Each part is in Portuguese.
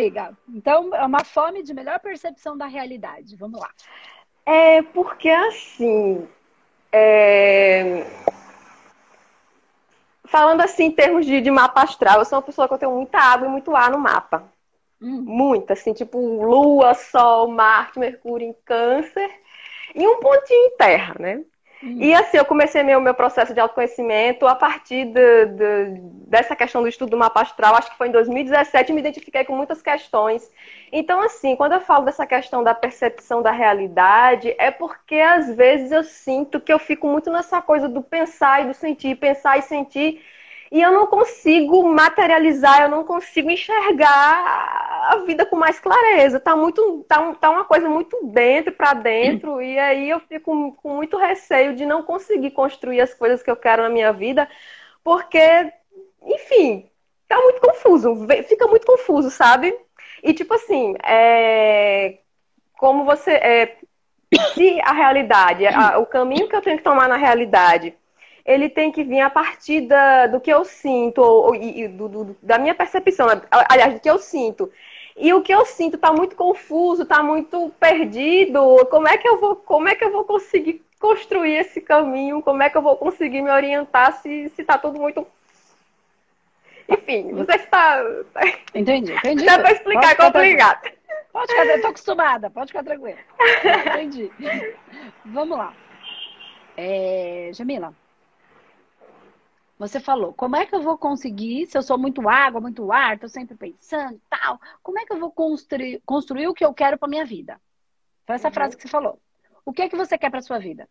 diga. Então, é uma fome de melhor percepção da realidade. Vamos lá. É porque assim. É... Falando assim em termos de, de, mapa astral, eu sou uma pessoa que eu tenho muita água e muito ar no mapa. Hum. Muita, assim, tipo Lua, Sol, Marte, Mercúrio em Câncer e um pontinho em Terra, né? E assim, eu comecei meu, meu processo de autoconhecimento a partir de, de, dessa questão do estudo do mapa astral, acho que foi em 2017, me identifiquei com muitas questões. Então, assim, quando eu falo dessa questão da percepção da realidade, é porque às vezes eu sinto que eu fico muito nessa coisa do pensar e do sentir, pensar e sentir e eu não consigo materializar, eu não consigo enxergar a vida com mais clareza. Tá muito, tá, tá uma coisa muito dentro para dentro e aí eu fico com muito receio de não conseguir construir as coisas que eu quero na minha vida, porque, enfim, tá muito confuso, fica muito confuso, sabe? E tipo assim, é... como você, é... se a realidade, a... o caminho que eu tenho que tomar na realidade ele tem que vir a partir da, do que eu sinto, ou, e, do, do, da minha percepção, aliás, do que eu sinto. E o que eu sinto está muito confuso, está muito perdido. Como é que eu vou, como é que eu vou conseguir construir esse caminho? Como é que eu vou conseguir me orientar se está tudo muito enfim, você está. Entendi, entendi. Dá para explicar, pode complicado. Pode ficar, eu tô acostumada, pode ficar tranquila. Entendi. Vamos lá. É, Jamila, você falou, como é que eu vou conseguir, se eu sou muito água, muito ar, tô sempre pensando tal, como é que eu vou construir, construir o que eu quero para minha vida? Foi essa uhum. frase que você falou. O que é que você quer para sua vida?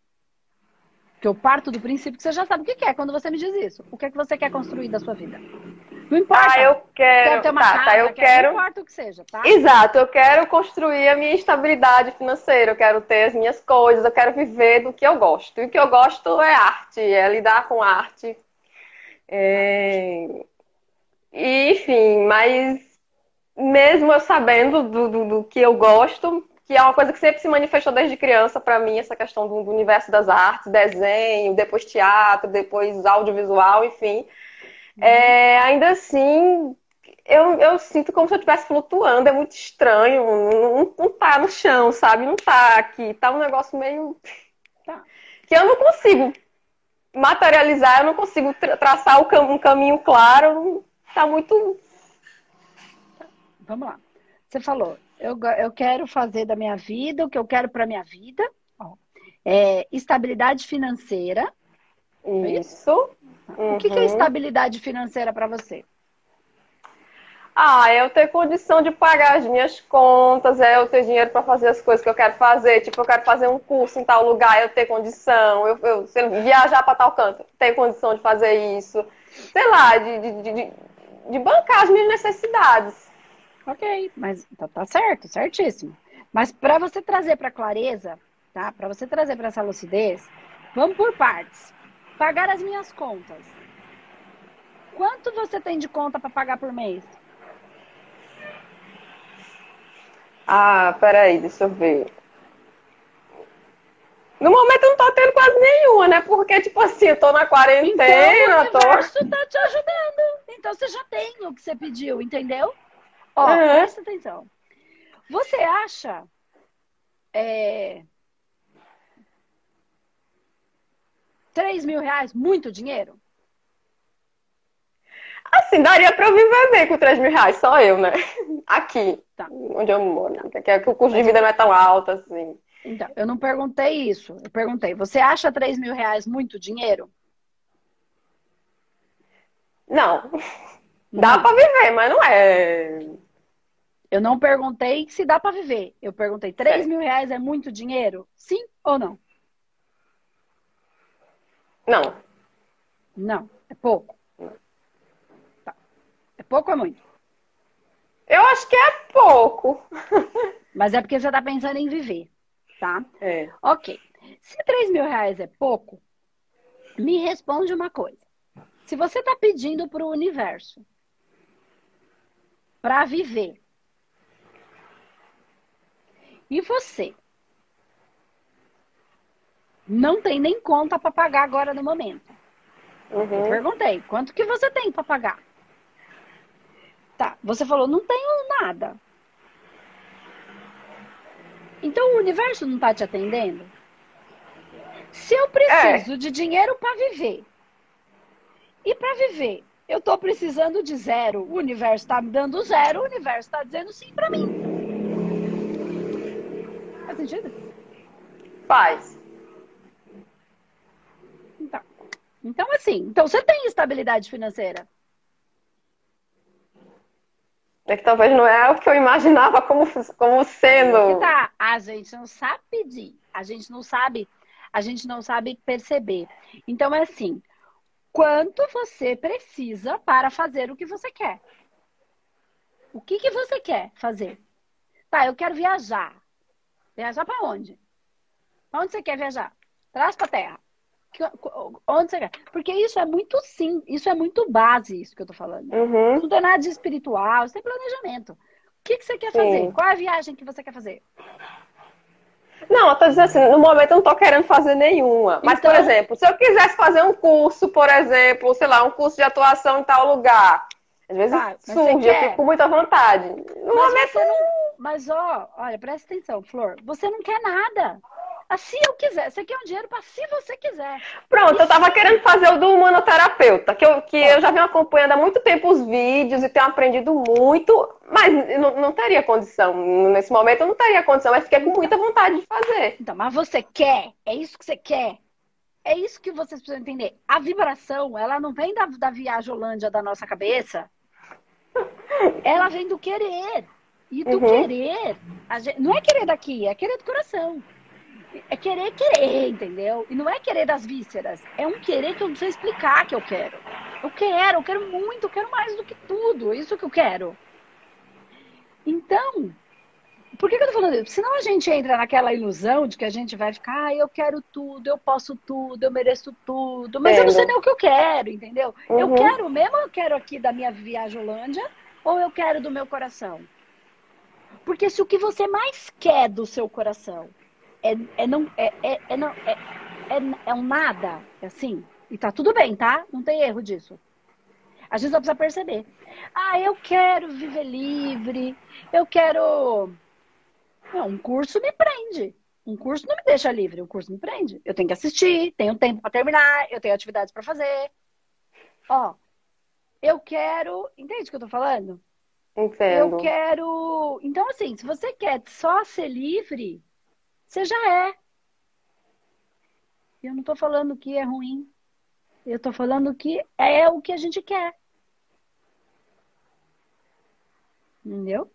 Que eu parto do princípio que você já sabe o que é quando você me diz isso. O que é que você quer construir da sua vida? Não importa. Ah, eu quero. Quero ter uma tá, casa, tá, eu quero. Não importa o que seja, tá? Exato, eu quero construir a minha estabilidade financeira, eu quero ter as minhas coisas, eu quero viver do que eu gosto. E o que eu gosto é arte, é lidar com arte, é... E, enfim, mas mesmo eu sabendo do, do, do, que eu gosto, que é uma coisa que sempre se manifestou desde criança para mim, essa questão do, do, universo das artes, desenho, depois teatro, depois audiovisual, enfim. Uhum. É, ainda assim, eu, eu sinto como se eu estivesse flutuando, é muito estranho, não, não tá no chão, sabe? Não tá aqui, tá um negócio meio. Tá. Que eu não consigo materializar, eu não consigo tra traçar um caminho claro, está muito. Vamos lá. Você falou, eu, eu quero fazer da minha vida o que eu quero para minha vida. É, estabilidade financeira. Isso. Uhum. O que, que é uhum. estabilidade financeira para você? Ah, é eu ter condição de pagar as minhas contas, é eu ter dinheiro para fazer as coisas que eu quero fazer. Tipo, eu quero fazer um curso em tal lugar, eu ter condição. Eu, eu se eu viajar para tal canto, ter condição de fazer isso. Sei lá, de, de, de, de bancar as minhas necessidades. Ok, mas tá, tá certo, certíssimo. Mas para você trazer para clareza, tá? Para você trazer para essa lucidez, vamos por partes. Pagar as minhas contas. Quanto você tem de conta para pagar por mês? Ah, peraí, deixa eu ver. No momento eu não tô tendo quase nenhuma, né? Porque, tipo assim, eu tô na quarentena. Então, o universo tô... tá te ajudando. Então você já tem o que você pediu, entendeu? Ó, uhum. presta atenção. Você acha é, 3 mil reais muito dinheiro? Assim, daria pra eu viver bem com 3 mil reais, só eu, né? Aqui, tá. onde eu moro, né? Porque o custo de vida não é tão alto assim. Então, eu não perguntei isso. Eu perguntei, você acha 3 mil reais muito dinheiro? Não. Dá para viver, mas não é. Eu não perguntei se dá para viver. Eu perguntei, 3 é. mil reais é muito dinheiro? Sim ou não? Não. Não, é pouco. É pouco ou é muito? Eu acho que é pouco. Mas é porque você está pensando em viver, tá? É. Ok. Se 3 mil reais é pouco, me responde uma coisa. Se você está pedindo para o universo para viver e você não tem nem conta para pagar agora no momento. Uhum. Eu perguntei, quanto que você tem para pagar? Tá, você falou, não tenho nada. Então o universo não está te atendendo? Se eu preciso é. de dinheiro para viver, e para viver, eu estou precisando de zero, o universo está me dando zero, o universo está dizendo sim para mim. Faz sentido? Faz. Então, então assim, então você tem estabilidade financeira. É que talvez não é o que eu imaginava como, como sendo. Tá, a gente não sabe pedir, a gente não sabe, a gente não sabe perceber. Então é assim, quanto você precisa para fazer o que você quer? O que, que você quer fazer? Tá, eu quero viajar. Viajar para onde? Para onde você quer viajar? Traz para terra. Onde você quer? Porque isso é muito sim, isso é muito base, isso que eu tô falando. Uhum. Não tem nada de espiritual, isso tem planejamento. O que, que você quer fazer? Sim. Qual é a viagem que você quer fazer? Não, eu tô dizendo assim, no momento eu não tô querendo fazer nenhuma. Mas, então... por exemplo, se eu quisesse fazer um curso, por exemplo, sei lá, um curso de atuação em tal lugar, às vezes ah, surge, eu fico com muita vontade. No mas momento. Não... Mas, ó, olha, presta atenção, Flor. Você não quer nada. Se eu quiser, você quer um dinheiro para se você quiser. Pronto, Isso. eu tava querendo fazer o do humanoterapeuta, que, eu, que eu já venho acompanhando há muito tempo os vídeos e tenho aprendido muito, mas não, não teria condição. Nesse momento eu não teria condição, mas fiquei com muita vontade de fazer. Então, mas você quer, é isso que você quer. É isso que vocês precisam entender. A vibração, ela não vem da, da viagem Holândia da nossa cabeça. Ela vem do querer. E do uhum. querer, gente, não é querer daqui, é querer do coração é querer querer, entendeu? E não é querer das vísceras. É um querer que eu não sei explicar que eu quero. Eu quero, eu quero muito, eu quero mais do que tudo. É isso que eu quero. Então, por que, que eu tô falando isso? Senão a gente entra naquela ilusão de que a gente vai ficar, ah, eu quero tudo, eu posso tudo, eu mereço tudo. Mas eu não sei nem o que eu quero, entendeu? Uhum. Eu quero mesmo, eu quero aqui da minha viagem Holândia, ou eu quero do meu coração? Porque se o que você mais quer do seu coração é, é não, é, é, é, não, é, é, é um nada, é assim. E tá tudo bem, tá? Não tem erro disso. A gente só precisa perceber. Ah, eu quero viver livre, eu quero. Não, um curso me prende. Um curso não me deixa livre, um curso me prende. Eu tenho que assistir, tenho tempo para terminar, eu tenho atividades para fazer. Ó, eu quero. Entende o que eu tô falando? Entendo. Eu quero. Então, assim, se você quer só ser livre, você já é. Eu não estou falando que é ruim. Eu estou falando que é o que a gente quer. Entendeu?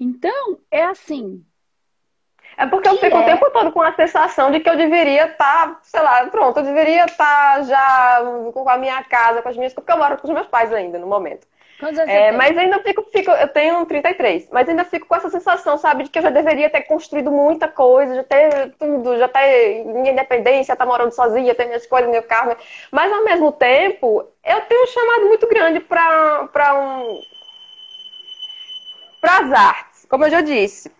Então, é assim. É porque eu fico é... o tempo todo com a sensação de que eu deveria estar, tá, sei lá, pronto, eu deveria estar tá já com a minha casa, com as minhas. Porque eu moro com os meus pais ainda no momento. É, mas ainda fico, fico, eu tenho 33, mas ainda fico com essa sensação, sabe, de que eu já deveria ter construído muita coisa, já ter tudo, já ter minha independência, estar tá morando sozinha, ter minhas coisas, meu carro. Mas ao mesmo tempo, eu tenho um chamado muito grande para um, para as artes, como eu já disse.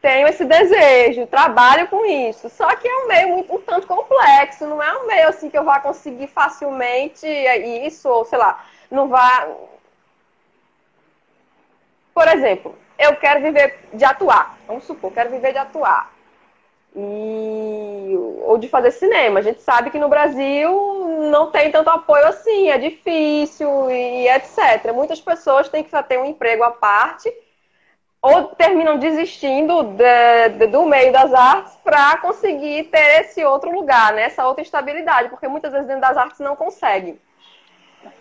Tenho esse desejo, trabalho com isso. Só que é um meio muito, um tanto complexo, não é um meio assim que eu vá conseguir facilmente isso, ou sei lá não vá. Por exemplo, eu quero viver de atuar. Vamos supor, quero viver de atuar. E... Ou de fazer cinema. A gente sabe que no Brasil não tem tanto apoio assim, é difícil e etc. Muitas pessoas têm que ter um emprego à parte ou terminam desistindo de, de, do meio das artes para conseguir ter esse outro lugar, né? essa outra estabilidade, porque muitas vezes dentro das artes não conseguem.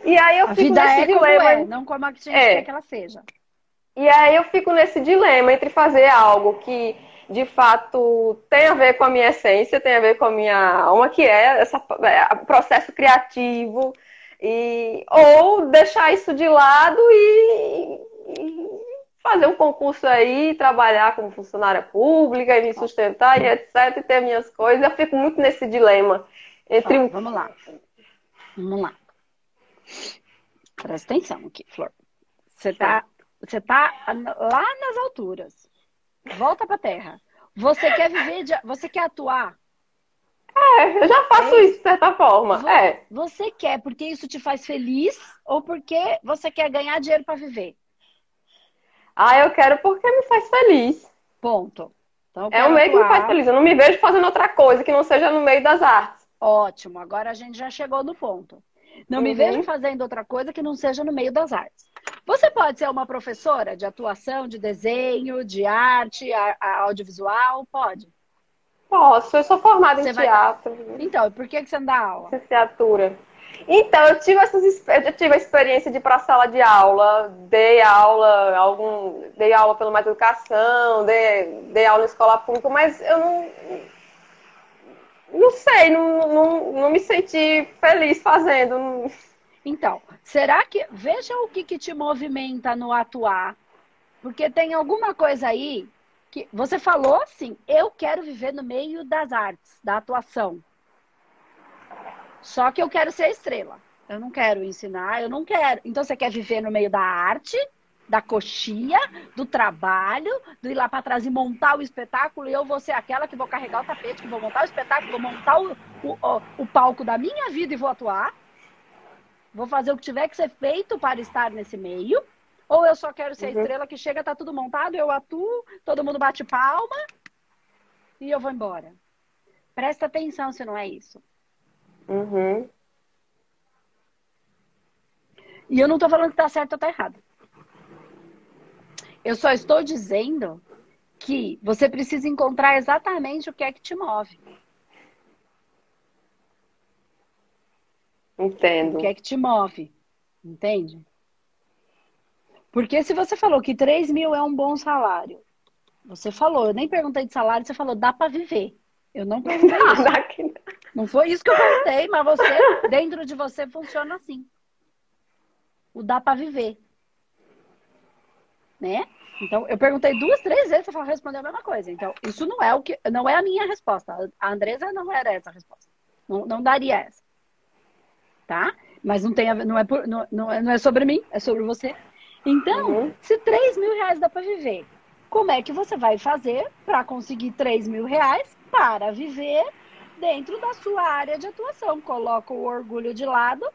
E aí eu a fico vida nesse é dilema. É, não como a gente é. quer que ela seja. E aí eu fico nesse dilema entre fazer algo que de fato tem a ver com a minha essência, tem a ver com a minha alma, que é esse é, processo criativo, e, ou deixar isso de lado e, e fazer um concurso aí, trabalhar como funcionária pública e me sustentar e etc, e ter minhas coisas. Eu fico muito nesse dilema entre Vamos lá. Vamos lá. Presta atenção aqui, Flor. Você tá, você tá lá nas alturas. Volta pra terra. Você quer viver de, você quer atuar? É, eu já faço é. isso de certa forma. Você, é. Você quer porque isso te faz feliz ou porque você quer ganhar dinheiro para viver? Ah, eu quero porque me faz feliz. Ponto. Então, é o meio atuar. que me faz feliz. Eu não me vejo fazendo outra coisa que não seja no meio das artes. Ótimo, agora a gente já chegou no ponto. Não uhum. me vejo fazendo outra coisa que não seja no meio das artes. Você pode ser uma professora de atuação, de desenho, de arte, a, a audiovisual? Pode. Posso, eu sou formada você em teatro. Vai... Então, por que, que você não dá aula? Licenciatura. Então, eu tive, essas, eu tive a experiência de ir para a sala de aula, dei aula, algum, dei aula pelo Mais Educação, dei, dei aula em escola pública, mas eu não, não sei, não, não, não me senti feliz fazendo. Então, será que. Veja o que, que te movimenta no atuar. Porque tem alguma coisa aí que. Você falou assim, eu quero viver no meio das artes, da atuação. Só que eu quero ser estrela. Eu não quero ensinar, eu não quero. Então você quer viver no meio da arte, da coxia, do trabalho, do ir lá para trás e montar o espetáculo, e eu vou ser aquela que vou carregar o tapete, que vou montar o espetáculo, vou montar o, o, o palco da minha vida e vou atuar. Vou fazer o que tiver que ser feito para estar nesse meio. Ou eu só quero ser uhum. estrela que chega, tá tudo montado, eu atuo, todo mundo bate palma e eu vou embora. Presta atenção se não é isso. Uhum. E eu não tô falando que tá certo ou tá errado. Eu só estou dizendo que você precisa encontrar exatamente o que é que te move. Entendo. O que é que te move? Entende? Porque se você falou que 3 mil é um bom salário, você falou, eu nem perguntei de salário, você falou, dá para viver. Eu não perguntei isso. Não foi isso que eu perguntei, mas você, dentro de você, funciona assim. O dá para viver. Né? Então, eu perguntei duas, três vezes, você respondeu a mesma coisa. Então, isso não é o que, não é a minha resposta. A Andresa não era essa a resposta. Não, não daria essa. Tá? Mas não tem a, não é por, não, não, é, não é sobre mim, é sobre você. Então, uhum. se 3 mil reais dá para viver, como é que você vai fazer para conseguir 3 mil reais para viver dentro da sua área de atuação? Coloca o orgulho de lado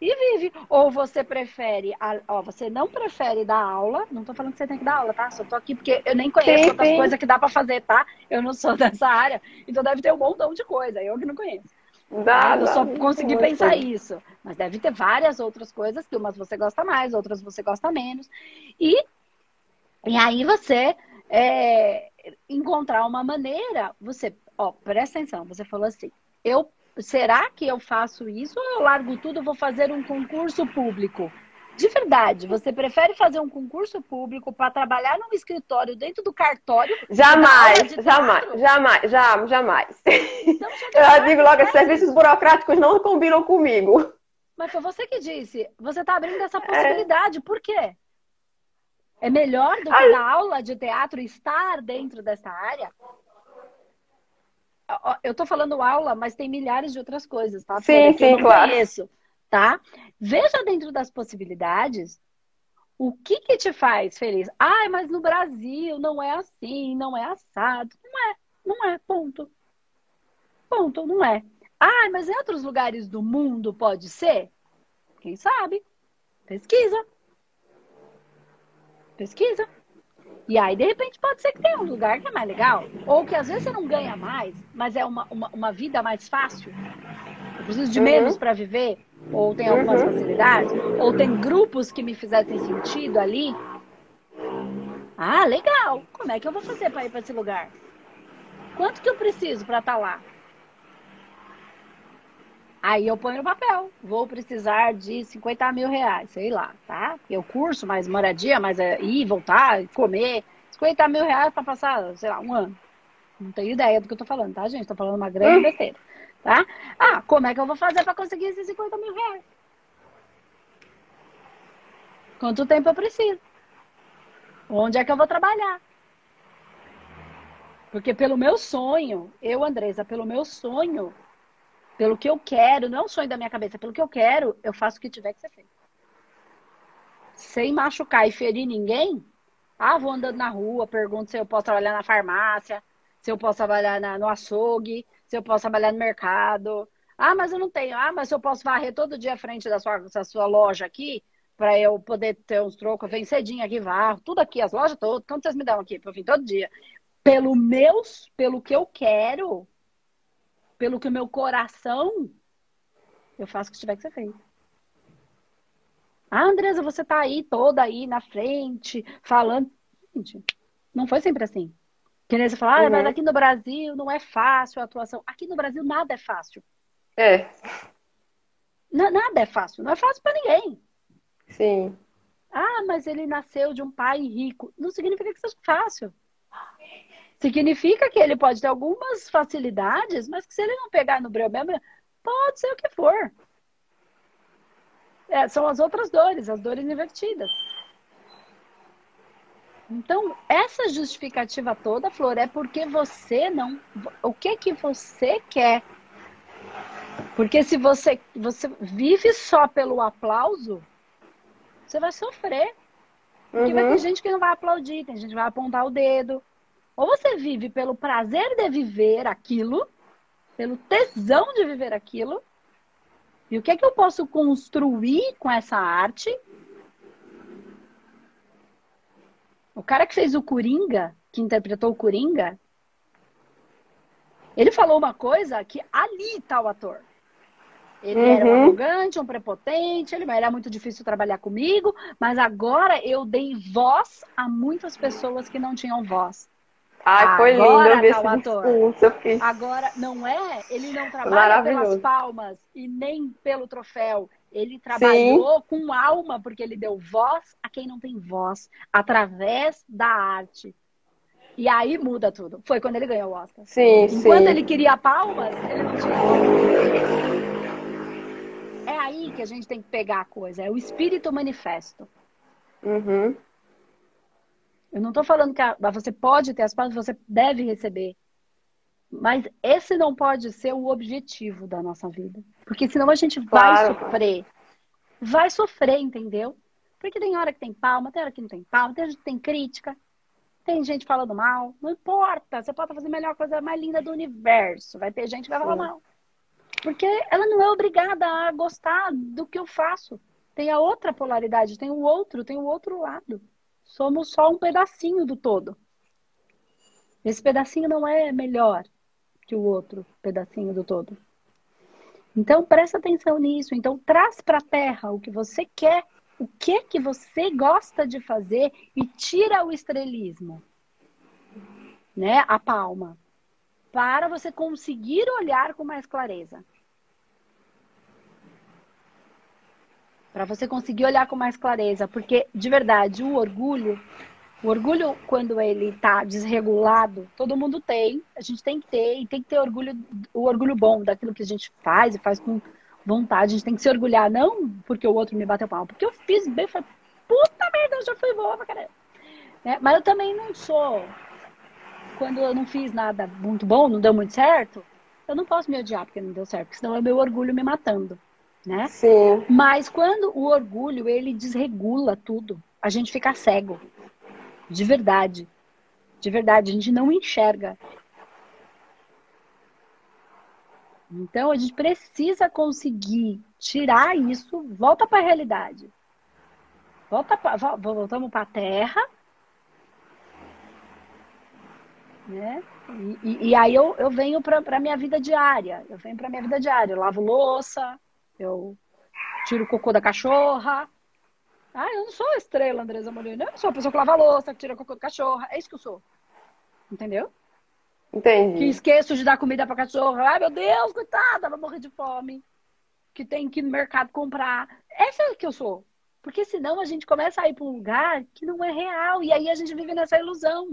e vive. Ou você prefere, ó, você não prefere dar aula, não tô falando que você tem que dar aula, tá? Só tô aqui porque eu nem conheço sim, outras sim. coisas que dá para fazer, tá? Eu não sou dessa área, então deve ter um montão de coisa, eu que não conheço. Dá, eu dá, só consegui pensar isso. Mas deve ter várias outras coisas que umas você gosta mais, outras você gosta menos. E, e aí você é, encontrar uma maneira, você, ó, presta atenção, você falou assim, eu será que eu faço isso ou eu largo tudo e vou fazer um concurso público? De verdade, você prefere fazer um concurso público para trabalhar num escritório dentro do cartório? Jamais, jamais, jamais, jamais, jamais. Então, eu digo logo, os serviços burocráticos não combinam comigo. Mas foi você que disse. Você está abrindo essa possibilidade. É. Por quê? É melhor do que dar aula de teatro estar dentro dessa área? Eu tô falando aula, mas tem milhares de outras coisas, tá? Sim, sim, claro. Conheço, tá? Veja dentro das possibilidades o que que te faz feliz. Ai, mas no Brasil não é assim, não é assado. Não é, não é, ponto. Ponto, não é. Ai, mas em outros lugares do mundo pode ser? Quem sabe? Pesquisa. Pesquisa. E aí, de repente, pode ser que tenha um lugar que é mais legal. Ou que às vezes você não ganha mais, mas é uma, uma, uma vida mais fácil. Eu preciso de menos uhum. para viver. Ou tem algumas uhum. facilidades. Ou tem grupos que me fizessem sentido ali. Ah, legal. Como é que eu vou fazer para ir para esse lugar? Quanto que eu preciso para estar tá lá? Aí eu ponho no papel. Vou precisar de 50 mil reais, sei lá, tá? Eu curso, mais moradia, mais é, ir, voltar, comer. 50 mil reais para passar, sei lá, um ano. Não tenho ideia do que eu tô falando, tá, gente? Tô falando uma grande besteira, tá? Ah, como é que eu vou fazer para conseguir esses 50 mil reais? Quanto tempo eu preciso? Onde é que eu vou trabalhar? Porque pelo meu sonho, eu, Andresa, pelo meu sonho, pelo que eu quero, não é um sonho da minha cabeça, pelo que eu quero, eu faço o que tiver que ser feito. Sem machucar e ferir ninguém, ah, vou andando na rua, pergunto se eu posso trabalhar na farmácia, se eu posso trabalhar na, no açougue, se eu posso trabalhar no mercado. Ah, mas eu não tenho. Ah, mas eu posso varrer todo dia à frente da sua, da sua loja aqui para eu poder ter uns trocos. Venho cedinho aqui, varro, tudo aqui, as lojas todas. Quanto vocês me dão aqui eu vir todo dia? Pelo meus, pelo que eu quero, pelo que o meu coração, eu faço o que tiver que ser feito. Ah, Andresa, você tá aí toda aí na frente, falando. Gente, não foi sempre assim. Que nem você falar, ah, uhum. mas aqui no Brasil não é fácil a atuação. Aqui no Brasil nada é fácil. É. N nada é fácil. Não é fácil para ninguém. Sim. Ah, mas ele nasceu de um pai rico. Não significa que seja fácil. Significa que ele pode ter algumas facilidades, mas que se ele não pegar no breu mesmo, pode ser o que for. É, são as outras dores, as dores invertidas. Então, essa justificativa toda, Flor, é porque você não. O que que você quer? Porque se você, você vive só pelo aplauso, você vai sofrer. Porque uhum. vai ter uhum. gente que não vai aplaudir, tem gente que vai apontar o dedo. Ou você vive pelo prazer de viver aquilo, pelo tesão de viver aquilo. E o que é que eu posso construir com essa arte? O cara que fez o Coringa, que interpretou o Coringa, ele falou uma coisa que ali está o ator. Ele uhum. era um arrogante, um prepotente, ele era muito difícil trabalhar comigo, mas agora eu dei voz a muitas pessoas que não tinham voz. Ai, foi lindo ver esse discurso. Fiz... Agora, não é? Ele não trabalha pelas palmas e nem pelo troféu. Ele trabalhou Sim. com alma, porque ele deu voz a quem não tem voz, através da arte. E aí muda tudo. Foi quando ele ganhou o Oscar. Sim, Enquanto sim. ele queria palmas, ele não tinha é aí que a gente tem que pegar a coisa. É o espírito manifesto. Uhum. Eu não estou falando que a, você pode ter as palmas, você deve receber. Mas esse não pode ser o objetivo da nossa vida. Porque senão a gente vai sofrer. Vai sofrer, entendeu? Porque tem hora que tem palma, tem hora que não tem palma, tem hora que tem crítica, tem gente falando mal. Não importa, você pode fazer a melhor coisa mais linda do universo. Vai ter gente que vai falar mal. Porque ela não é obrigada a gostar do que eu faço. Tem a outra polaridade, tem o outro, tem o outro lado. Somos só um pedacinho do todo. Esse pedacinho não é melhor que o outro pedacinho do todo. Então presta atenção nisso. Então traz para a terra o que você quer, o que que você gosta de fazer e tira o estrelismo, né? A palma para você conseguir olhar com mais clareza. Para você conseguir olhar com mais clareza, porque de verdade, o orgulho, o orgulho quando ele está desregulado, todo mundo tem, a gente tem que ter e tem que ter orgulho, o orgulho bom daquilo que a gente faz e faz com vontade, a gente tem que se orgulhar, não porque o outro me bateu palma, porque eu fiz bem, falei, puta merda, eu já fui boa pra caramba. Né? Mas eu também não sou quando eu não fiz nada muito bom, não deu muito certo, eu não posso me odiar porque não deu certo, porque senão é meu orgulho me matando, né? Sim. Mas quando o orgulho, ele desregula tudo, a gente fica cego. De verdade. De verdade, a gente não enxerga. Então a gente precisa conseguir tirar isso, volta para a realidade. Volta pra, voltamos para a terra né? E, e, e aí eu, eu venho para a minha vida diária. Eu venho para minha vida diária. Eu lavo louça, eu tiro o cocô da cachorra. Ah, eu não sou estrela, Andresa Molina. Eu sou a pessoa que lava louça, que tira o cocô da cachorra. É isso que eu sou. Entendeu? Entendi. Que esqueço de dar comida pra cachorra. Ai, meu Deus, coitada, vai morrer de fome. Que tem que ir no mercado comprar. Essa é que eu sou. Porque senão a gente começa a ir para um lugar que não é real. E aí a gente vive nessa ilusão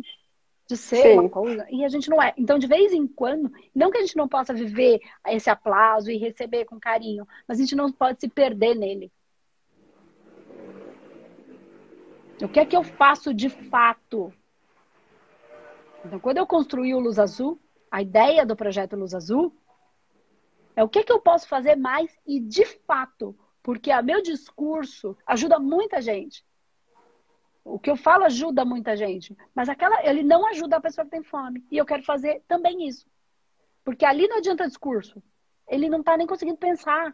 de ser Sim. uma coisa, e a gente não é. Então, de vez em quando, não que a gente não possa viver esse aplauso e receber com carinho, mas a gente não pode se perder nele. O que é que eu faço de fato? Então, quando eu construí o Luz Azul, a ideia do projeto Luz Azul é o que é que eu posso fazer mais e de fato, porque o meu discurso ajuda muita gente. O que eu falo ajuda muita gente, mas aquela ele não ajuda a pessoa que tem fome. E eu quero fazer também isso. Porque ali não adianta discurso. Ele não está nem conseguindo pensar.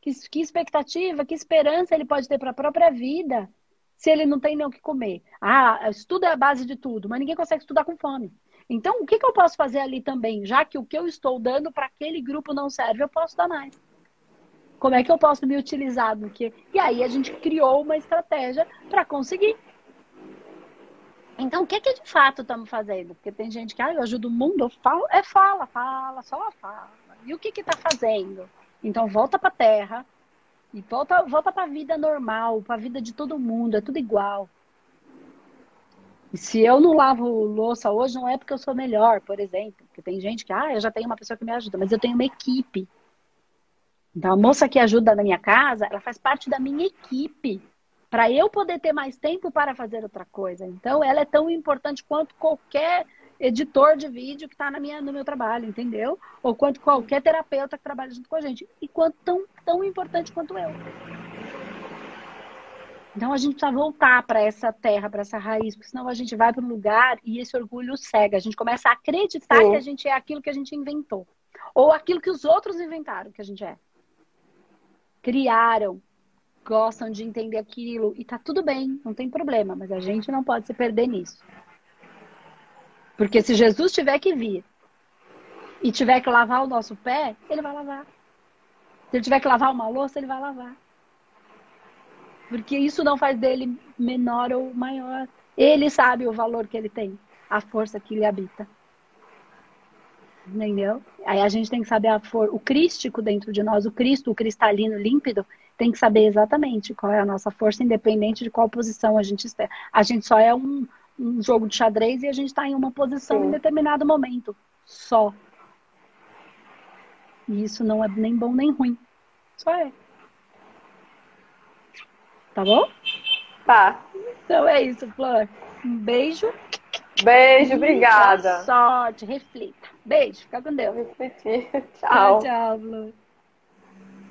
Que, que expectativa, que esperança ele pode ter para a própria vida se ele não tem nem o que comer? Ah, estudo é a base de tudo, mas ninguém consegue estudar com fome. Então, o que, que eu posso fazer ali também? Já que o que eu estou dando para aquele grupo não serve, eu posso dar mais. Como é que eu posso me utilizar do que? E aí a gente criou uma estratégia para conseguir. Então, o que, que de fato estamos fazendo? Porque tem gente que, ah, eu ajudo o mundo, eu falo, é fala, fala, só fala. E o que está fazendo? Então, volta para a terra e volta, volta para a vida normal, para a vida de todo mundo, é tudo igual. E se eu não lavo louça hoje, não é porque eu sou melhor, por exemplo. Porque tem gente que, ah, eu já tenho uma pessoa que me ajuda, mas eu tenho uma equipe. Então, a moça que ajuda na minha casa, ela faz parte da minha equipe para eu poder ter mais tempo para fazer outra coisa. Então, ela é tão importante quanto qualquer editor de vídeo que está no meu trabalho, entendeu? Ou quanto qualquer terapeuta que trabalha junto com a gente. E quanto tão, tão importante quanto eu. Então a gente precisa voltar para essa terra, para essa raiz, porque senão a gente vai para um lugar e esse orgulho cega. A gente começa a acreditar Sim. que a gente é aquilo que a gente inventou. Ou aquilo que os outros inventaram que a gente é. Criaram, gostam de entender aquilo e tá tudo bem, não tem problema, mas a gente não pode se perder nisso. Porque se Jesus tiver que vir e tiver que lavar o nosso pé, ele vai lavar. Se ele tiver que lavar uma louça, ele vai lavar. Porque isso não faz dele menor ou maior. Ele sabe o valor que ele tem, a força que ele habita. Entendeu? Aí a gente tem que saber a for... o crístico dentro de nós, o Cristo, o cristalino límpido, tem que saber exatamente qual é a nossa força, independente de qual posição a gente está. A gente só é um, um jogo de xadrez e a gente está em uma posição Sim. em determinado momento. Só. E isso não é nem bom nem ruim. Só é. Tá bom? Tá. Então é isso, Flor. Um beijo. Beijo, obrigada. Boa sorte, reflita. Beijo, fica com Deus. Refletir. Tchau. Tchau, tchau, Flor.